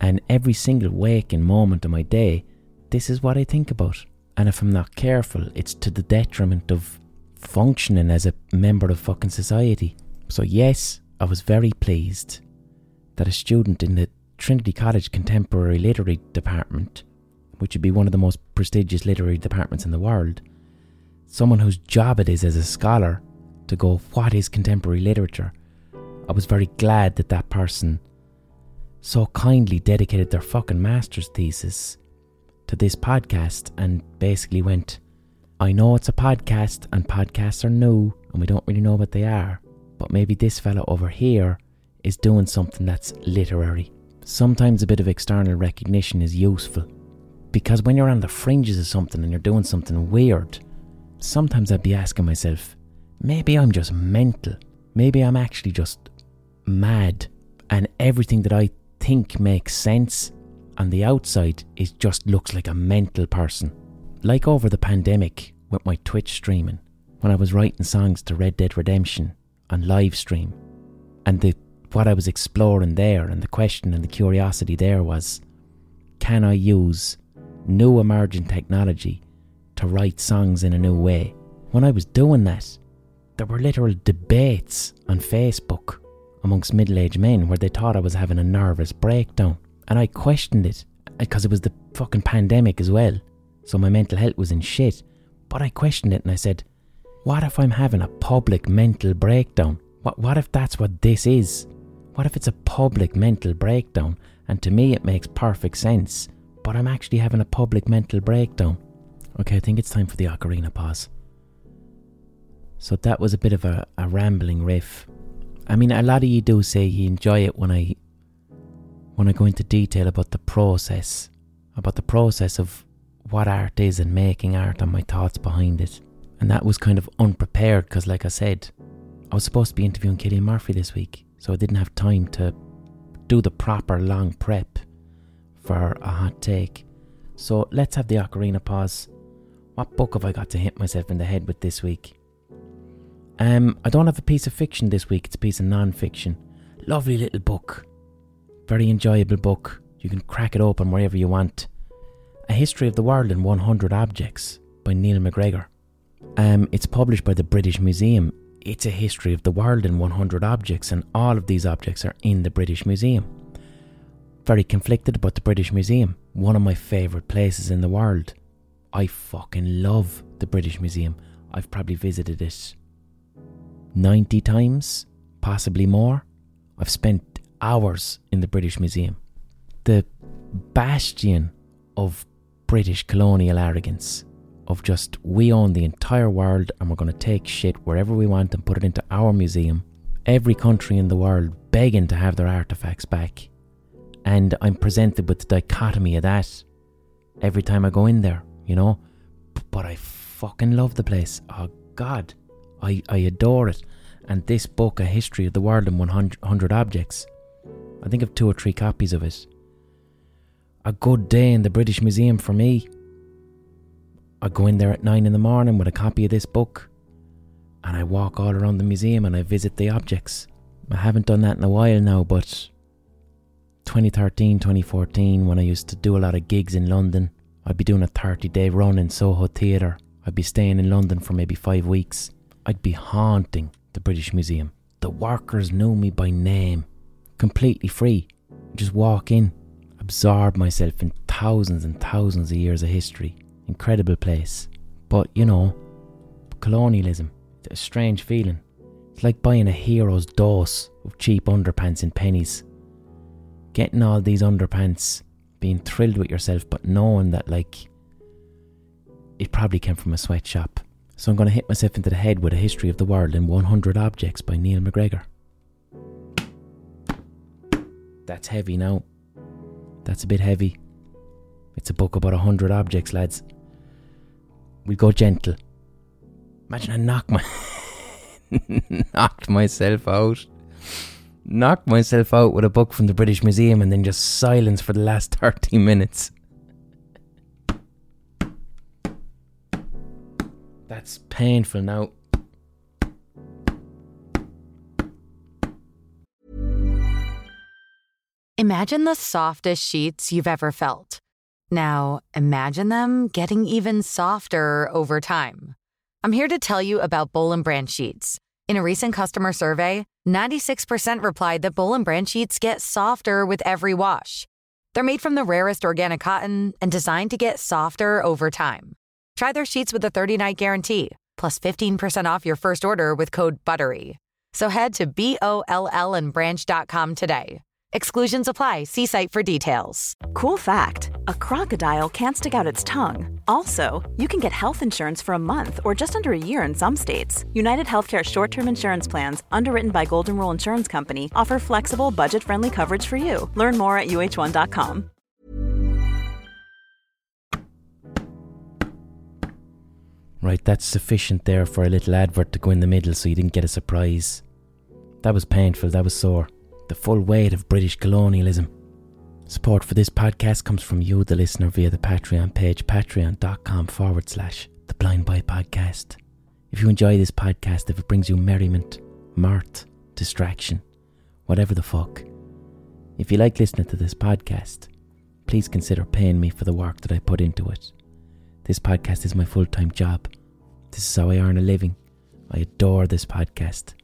and every single waking moment of my day, this is what I think about. And if I'm not careful, it's to the detriment of functioning as a member of fucking society. So, yes, I was very pleased that a student in the Trinity College Contemporary Literary Department, which would be one of the most prestigious literary departments in the world, someone whose job it is as a scholar to go, What is contemporary literature? I was very glad that that person so kindly dedicated their fucking master's thesis to this podcast and basically went, I know it's a podcast and podcasts are new and we don't really know what they are, but maybe this fella over here is doing something that's literary. Sometimes a bit of external recognition is useful because when you're on the fringes of something and you're doing something weird, sometimes I'd be asking myself, maybe I'm just mental. Maybe I'm actually just mad and everything that I think makes sense on the outside it just looks like a mental person. Like over the pandemic with my Twitch streaming, when I was writing songs to Red Dead Redemption on live stream, and the what I was exploring there and the question and the curiosity there was can I use new emerging technology to write songs in a new way? When I was doing that, there were literal debates on Facebook amongst middle aged men where they thought I was having a nervous breakdown. And I questioned it uh, because it was the fucking pandemic as well. So my mental health was in shit. But I questioned it and I said, what if I'm having a public mental breakdown? What, what if that's what this is? What if it's a public mental breakdown? And to me, it makes perfect sense. But I'm actually having a public mental breakdown. Okay, I think it's time for the ocarina pause. So that was a bit of a, a rambling riff. I mean, a lot of you do say you enjoy it when I when I go into detail about the process, about the process of what art is and making art and my thoughts behind it. And that was kind of unprepared because, like I said, I was supposed to be interviewing Cillian Murphy this week, so I didn't have time to do the proper long prep for a hot take. So let's have the ocarina pause. What book have I got to hit myself in the head with this week? Um, I don't have a piece of fiction this week, it's a piece of non fiction. Lovely little book. Very enjoyable book. You can crack it open wherever you want. A History of the World in 100 Objects by Neil MacGregor. Um, it's published by the British Museum. It's a history of the world in 100 objects, and all of these objects are in the British Museum. Very conflicted about the British Museum, one of my favourite places in the world. I fucking love the British Museum. I've probably visited it 90 times, possibly more. I've spent hours in the British Museum. The bastion of British colonial arrogance, of just we own the entire world and we're going to take shit wherever we want and put it into our museum. Every country in the world begging to have their artifacts back. And I'm presented with the dichotomy of that every time I go in there, you know? But I fucking love the place. Oh, God. I, I adore it. And this book, A History of the World in 100 Objects, I think I've two or three copies of it. A good day in the British Museum for me. I go in there at nine in the morning with a copy of this book and I walk all around the museum and I visit the objects. I haven't done that in a while now, but 2013, 2014, when I used to do a lot of gigs in London, I'd be doing a 30 day run in Soho Theatre. I'd be staying in London for maybe five weeks. I'd be haunting the British Museum. The workers know me by name, completely free. Just walk in, absorb myself in thousands and thousands of years of history. Incredible place. But, you know, colonialism, it's a strange feeling. It's like buying a hero's dose of cheap underpants in pennies. Getting all these underpants, being thrilled with yourself, but knowing that, like, it probably came from a sweatshop. So I'm going to hit myself into the head with A History of the World in 100 Objects by Neil MacGregor. That's heavy now. That's a bit heavy. It's a book about hundred objects, lads. We'll go gentle. Imagine I knock my knocked myself out. Knocked myself out with a book from the British Museum and then just silence for the last 30 minutes. That's painful now. Imagine the softest sheets you've ever felt. Now, imagine them getting even softer over time. I'm here to tell you about Boll and Branch sheets. In a recent customer survey, 96% replied that Boll and Branch sheets get softer with every wash. They're made from the rarest organic cotton and designed to get softer over time. Try their sheets with a 30-night guarantee, plus 15% off your first order with code BUTTERY. So head to B-O-L-L and branch.com today. Exclusions apply. See site for details. Cool fact a crocodile can't stick out its tongue. Also, you can get health insurance for a month or just under a year in some states. United Healthcare short term insurance plans, underwritten by Golden Rule Insurance Company, offer flexible, budget friendly coverage for you. Learn more at uh1.com. Right, that's sufficient there for a little advert to go in the middle so you didn't get a surprise. That was painful, that was sore the full weight of British colonialism. Support for this podcast comes from you, the listener, via the Patreon page, patreon.com forward slash the Blind Boy Podcast. If you enjoy this podcast, if it brings you merriment, mirth, distraction, whatever the fuck, if you like listening to this podcast, please consider paying me for the work that I put into it. This podcast is my full time job. This is how I earn a living. I adore this podcast.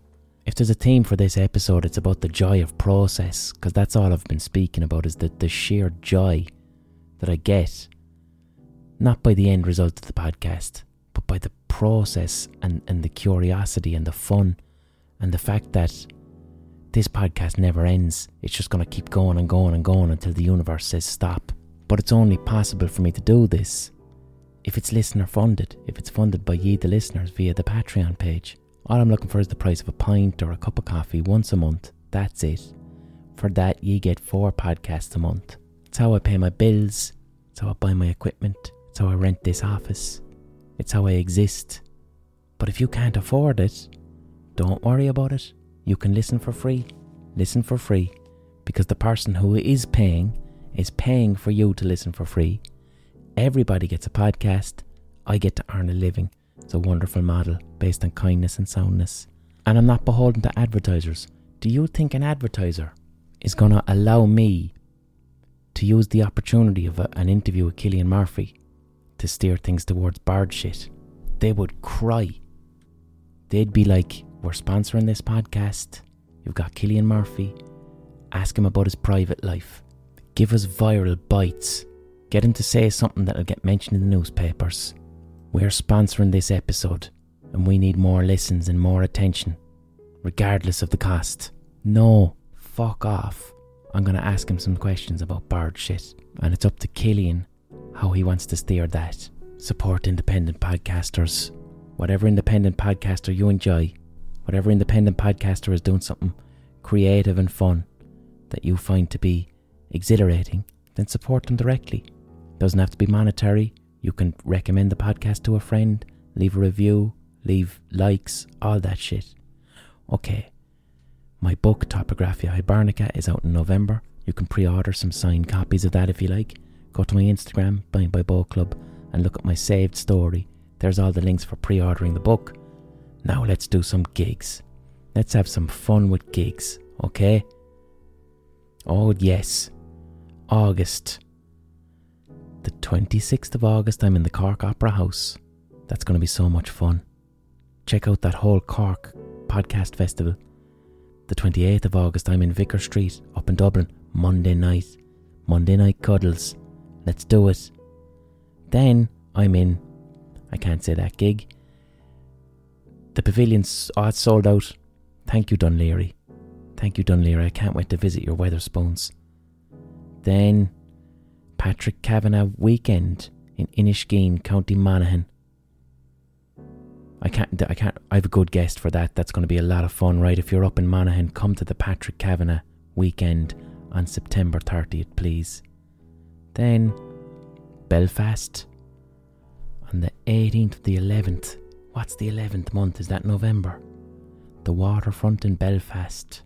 If there's a theme for this episode, it's about the joy of process, because that's all I've been speaking about is the, the sheer joy that I get, not by the end result of the podcast, but by the process and, and the curiosity and the fun and the fact that this podcast never ends. It's just going to keep going and going and going until the universe says stop. But it's only possible for me to do this if it's listener funded, if it's funded by ye, the listeners, via the Patreon page. All I'm looking for is the price of a pint or a cup of coffee once a month. That's it. For that, ye get four podcasts a month. It's how I pay my bills. It's how I buy my equipment. It's how I rent this office. It's how I exist. But if you can't afford it, don't worry about it. You can listen for free. Listen for free. Because the person who is paying is paying for you to listen for free. Everybody gets a podcast. I get to earn a living It's a wonderful model based on kindness and soundness. And I'm not beholden to advertisers. Do you think an advertiser is going to allow me to use the opportunity of a, an interview with Cillian Murphy to steer things towards bird shit? They would cry. They'd be like, We're sponsoring this podcast. You've got Cillian Murphy. Ask him about his private life. Give us viral bites. Get him to say something that'll get mentioned in the newspapers. We're sponsoring this episode, and we need more listens and more attention, regardless of the cost. No, fuck off. I'm to ask him some questions about bird shit, and it's up to Cillian how he wants to steer that. Support independent podcasters. Whatever independent podcaster you enjoy, whatever independent podcaster is doing something creative and fun that you find to be exhilarating, then support them directly. Doesn't have to be monetary. You can recommend the podcast to a friend, leave a review, leave likes, all that shit. Okay. My book, Topographia Hibernica, is out in November. You can pre order some signed copies of that if you like. Go to my Instagram, Blind Boy Book Club, and look at my saved story. There's all the links for pre ordering the book. Now let's do some gigs. Let's have some fun with gigs, okay? Oh, yes. August. The 26th of August, I'm in the Cork Opera House. That's going to be so much fun. Check out that whole Cork podcast festival. The 28th of August, I'm in Vicar Street up in Dublin, Monday night. Monday night cuddles. Let's do it. Then I'm in, I can't say that gig. The pavilion's oh, it's sold out. Thank you, Laoghaire. Thank you, Laoghaire. I can't wait to visit your Wetherspoons. Then, Patrick Kavanagh weekend in Inniskeen, County Monaghan. I can't, I can't, I have a good guest for that. That's going to be a lot of fun, right? If you're up in Monaghan, come to the Patrick Kavanagh weekend on September 30th, please. Then, Belfast on the 18th to the 11th. What's the 11th month? Is that November? The waterfront in Belfast,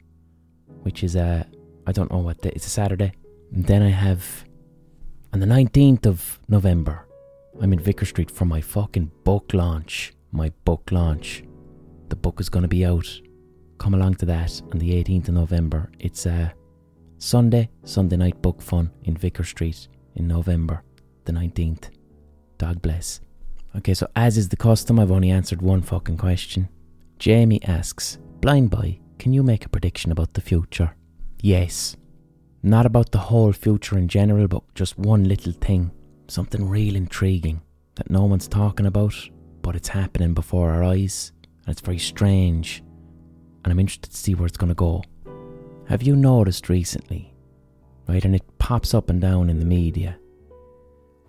which is a, I don't know what day, it's a Saturday. And then I have, on the 19th of November, I'm in Vicar Street for my fucking book launch. My book launch. The book is going to be out. Come along to that on the 18th of November. It's a Sunday, Sunday night book fun in Vicar Street in November the 19th. God bless. Okay, so as is the custom, I've only answered one fucking question. Jamie asks, Blind Boy, can you make a prediction about the future? Yes. Not about the whole future in general, but just one little thing. Something real intriguing that no one's talking about, but it's happening before our eyes, and it's very strange. And I'm interested to see where it's going to go. Have you noticed recently, right, and it pops up and down in the media,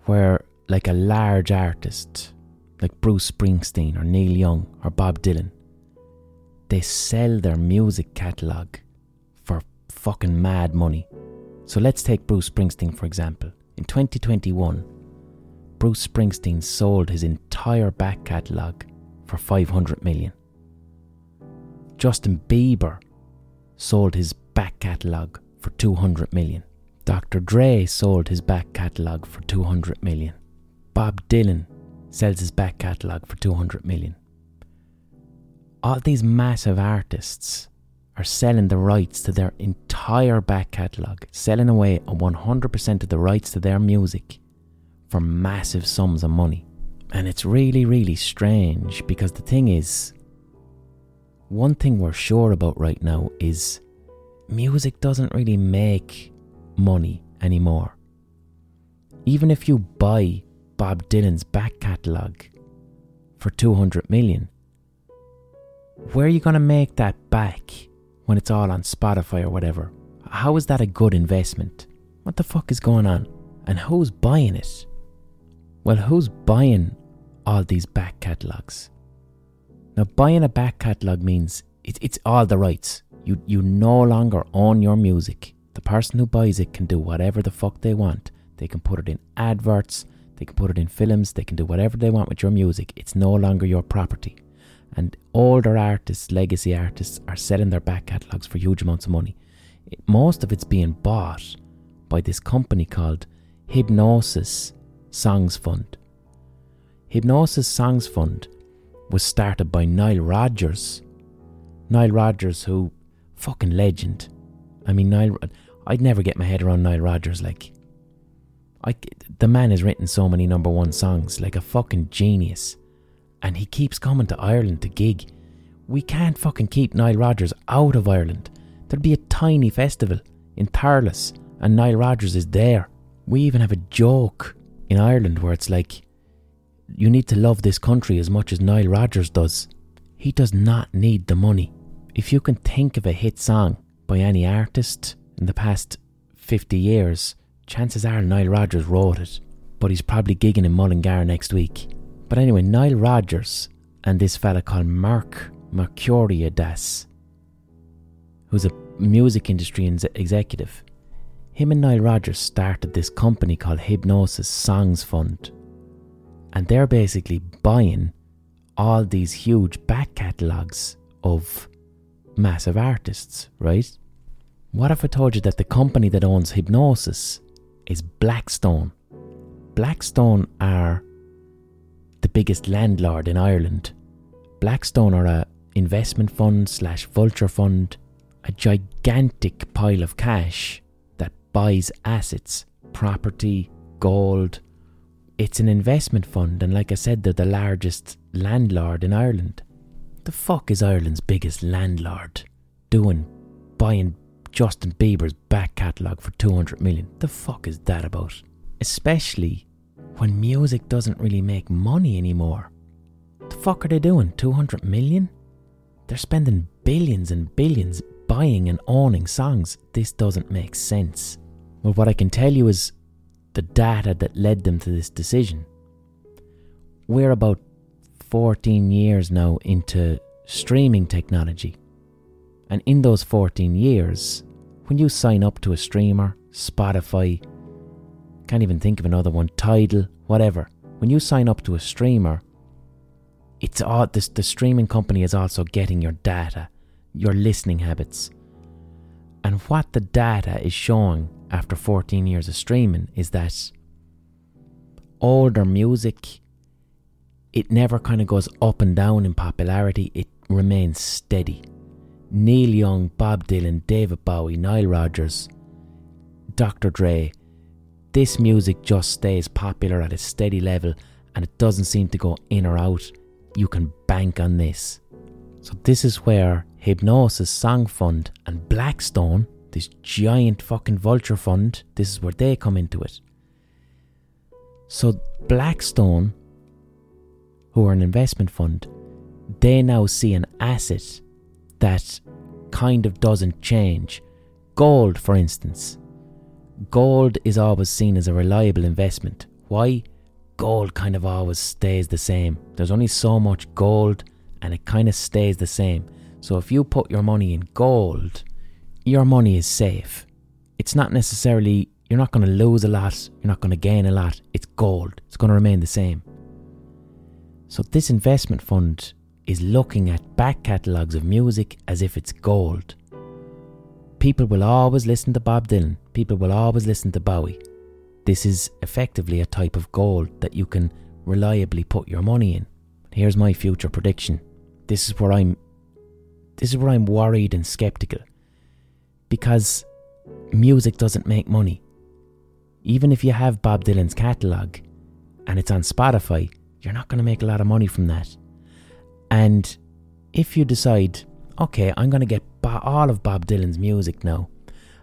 where like a large artist, like Bruce Springsteen or Neil Young or Bob Dylan, they sell their music catalogue fucking mad money. So let's take Bruce Springsteen for example. In 2021, Bruce Springsteen sold his entire back catalogue for 500 million. Justin Bieber sold his back catalogue for 200 million. Dr. Dre sold his back catalogue for 200 million. Bob Dylan sells his back catalogue for 200 million. All these massive artists are selling the rights to their entire back catalogue, selling away 100% of the rights to their music for massive sums of money. And it's really, really strange because the thing is, one thing we're sure about right now is music doesn't really make money anymore. Even if you buy Bob Dylan's back catalogue for 200 million, where are you going to make that back when it's all on Spotify or whatever? How is that a good investment? What the fuck is going on? And who's buying it? Well, who's buying all these back catalogues? Now, buying a back catalogue means it, it's all the rights. You, you no longer own your music. The person who buys it can do whatever the fuck they want. They can put it in adverts, they can put it in films, they can do whatever they want with your music. It's no longer your property. And older artists, legacy artists, are selling their back catalogues for huge amounts of money. Most of it's being bought by this company called Hipgnosis Songs Fund. Hipgnosis Songs Fund was started by Nile Rodgers. Nile Rodgers, who fucking legend. I mean, Nile. I'd never get my head around Nile Rodgers. Like, I, the man has written so many number one songs, like a fucking genius, and he keeps coming to Ireland to gig. We can't fucking keep Nile Rodgers out of Ireland. There'd be a tiny festival in Thurles, and Nile Rodgers is there. We even have a joke in Ireland where it's like, you need to love this country as much as Nile Rodgers does. He does not need the money. If you can think of a hit song by any artist in the past 50 years, chances are Nile Rodgers wrote it. But he's probably gigging in Mullingar next week. But anyway, Nile Rodgers and this fella called Merck Mercuriadis, who's a music industry executive, him and Nile Rodgers started this company called Hipgnosis Songs Fund. And they're basically buying all these huge back catalogues of massive artists, right? What if I told you that the company that owns Hipgnosis is Blackstone? Blackstone are the biggest landlord in Ireland. Blackstone are a investment fund slash vulture fund, a gigantic pile of cash that buys assets, property, gold. It's an investment fund, and like I said, they're the largest landlord in Ireland. The fuck is Ireland's biggest landlord doing buying Justin Bieber's back catalogue for 200 million? The fuck is that about? Especially when music doesn't really make money anymore. The fuck are they doing? 200 million? They're spending billions and billions buying and owning songs. This doesn't make sense. Well, what I can tell you is the data that led them to this decision. We're about 14 years now into streaming technology. And in those 14 years, when you sign up to a streamer, Spotify, can't even think of another one, Tidal, whatever, when you sign up to a streamer, it's all this the streaming company is also getting your data, your listening habits. And what the data is showing after 14 years of streaming is that older music it never kind of goes up and down in popularity, it remains steady. Neil Young, Bob Dylan, David Bowie, Nile Rodgers, Dr. Dre, this music just stays popular at a steady level and it doesn't seem to go in or out you can bank on this. So, this is where Hipgnosis Song Fund and Blackstone, this giant fucking vulture fund, this is where they come into it. So, Blackstone, who are an investment fund, they now see an asset that kind of doesn't change. Gold, for instance. Gold is always seen as a reliable investment. Why? gold kind of always stays the same. There's only so much gold and it kind of stays the same. So if you put your money in gold, your money is safe. It's not necessarily, you're not going to lose a lot, you're not going to gain a lot. It's gold, it's going to remain the same. So this investment fund is looking at back catalogues of music as if it's gold. People will always listen to Bob Dylan, people will always listen to Bowie. This is effectively a type of gold that you can reliably put your money in. Here's my future prediction. This is where I'm this is where I'm worried and skeptical. Because music doesn't make money. Even if you have Bob Dylan's catalogue and it's on Spotify, you're not going to make a lot of money from that. And if you decide, okay, I'm going to get all of Bob Dylan's music now,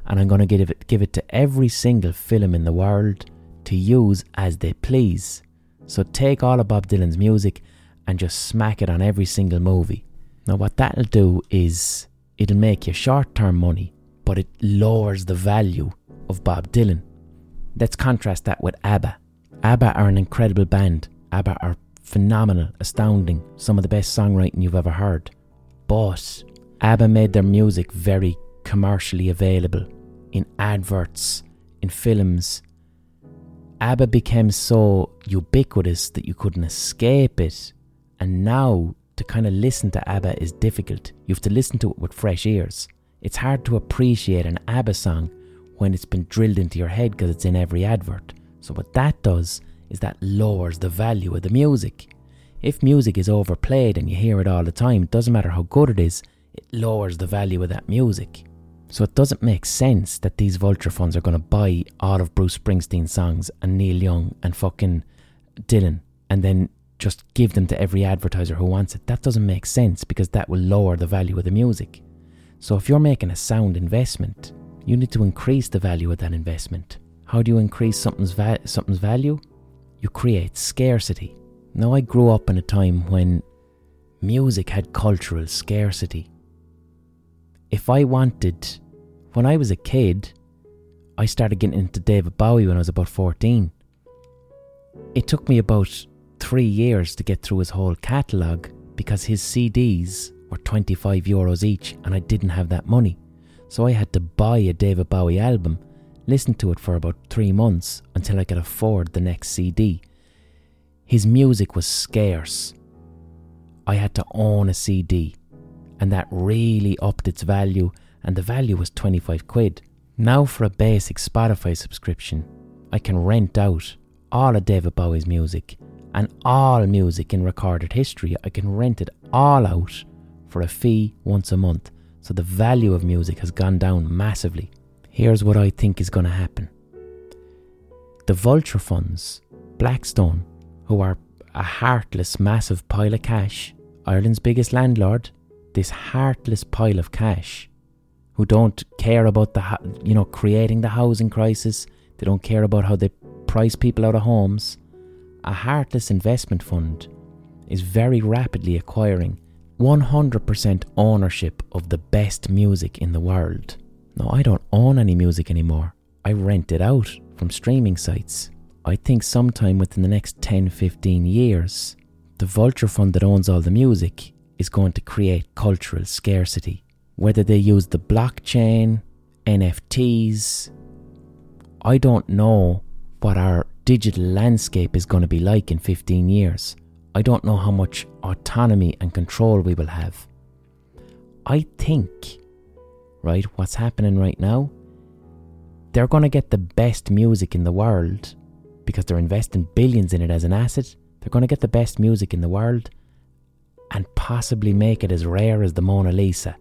and I'm going to give it, give it to every single film in the world to use as they please. So take all of Bob Dylan's music and just smack it on every single movie. Now, what that'll do is it'll make you short term money, but it lowers the value of Bob Dylan. Let's contrast that with ABBA. ABBA are an incredible band. ABBA are phenomenal, astounding, some of the best songwriting you've ever heard. But ABBA made their music very commercially available in adverts, in films. ABBA became so ubiquitous that you couldn't escape it. And now to kind of listen to ABBA is difficult. You have to listen to it with fresh ears. It's hard to appreciate an ABBA song when it's been drilled into your head because it's in every advert. So, what that does is that lowers the value of the music. If music is overplayed and you hear it all the time, it doesn't matter how good it is, it lowers the value of that music. So it doesn't make sense that these vulture funds are going to buy all of Bruce Springsteen's songs and Neil Young and fucking Dylan and then just give them to every advertiser who wants it. That doesn't make sense because that will lower the value of the music. So if you're making a sound investment, you need to increase the value of that investment. How do you increase something's, va- something's value? You create scarcity. Now, I grew up in a time when music had cultural scarcity. If I wanted, when I was a kid, I started getting into David Bowie when I was about 14. It took me about three years to get through his whole catalogue because his CDs were 25 euros each and I didn't have that money. So I had to buy a David Bowie album, listen to it for about three months until I could afford the next CD. His music was scarce. I had to own a CD, and that really upped its value, and the value was 25 quid. Now, for a basic Spotify subscription, I can rent out all of David Bowie's music and all music in recorded history. I can rent it all out for a fee once a month. So the value of music has gone down massively. Here's what I think is going to happen the vulture funds, Blackstone, who are a heartless, massive pile of cash, Ireland's biggest landlord, this heartless pile of cash, who don't care about the, you know, creating the housing crisis. They don't care about how they price people out of homes. A heartless investment fund is very rapidly acquiring 100% ownership of the best music in the world. Now, I don't own any music anymore. I rent it out from streaming sites. I think sometime within the next 10 15 years, the vulture fund that owns all the music is going to create cultural scarcity. Whether they use the blockchain, NFTs, I don't know what our digital landscape is going to be like in 15 years. I don't know how much autonomy and control we will have. I think, right, what's happening right now, they're going to get the best music in the world because they're investing billions in it as an asset. They're going to get the best music in the world and possibly make it as rare as the Mona Lisa.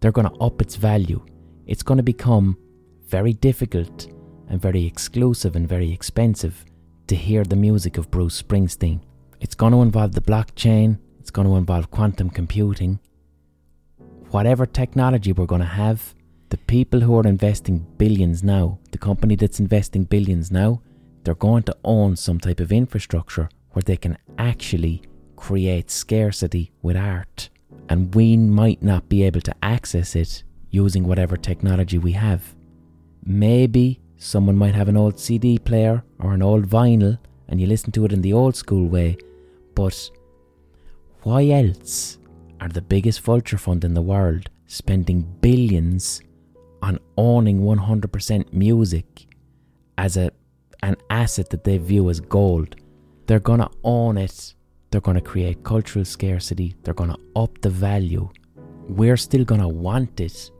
They're going to up its value. It's going to become very difficult and very exclusive and very expensive to hear the music of Bruce Springsteen. It's going to involve the blockchain, it's going to involve quantum computing. Whatever technology we're going to have, the people who are investing billions now, the company that's investing billions now, they're going to own some type of infrastructure where they can actually create scarcity with art. And we might not be able to access it using whatever technology we have. Maybe someone might have an old CD player or an old vinyl and you listen to it in the old school way but why else are the biggest vulture fund in the world spending billions on owning 100% music as a an asset that they view as gold? They're going to own it. They're going to create cultural scarcity. They're going to up the value. We're still going to want it.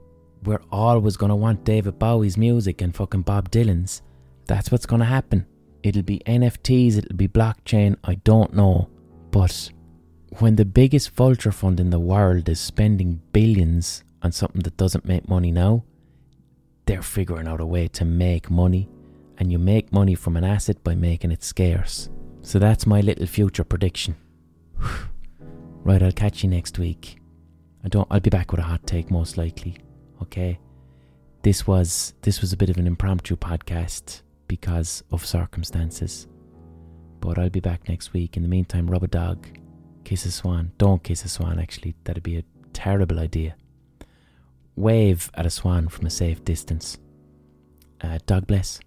We're always going to want David Bowie's music and fucking Bob Dylan's. That's what's going to happen. It'll be NFTs, it'll be blockchain, I don't know. But when the biggest vulture fund in the world is spending billions on something that doesn't make money now, they're figuring out a way to make money. And you make money from an asset by making it scarce. So that's my little future prediction. right, I'll catch you next week. I don't I'll be back with a hot take most likely. Okay? This was this was a bit of an impromptu podcast because of circumstances. But I'll be back next week. In the meantime, rub a dog, kiss a swan. Don't kiss a swan, actually. That'd be a terrible idea. Wave at a swan from a safe distance. Uh, dog bless.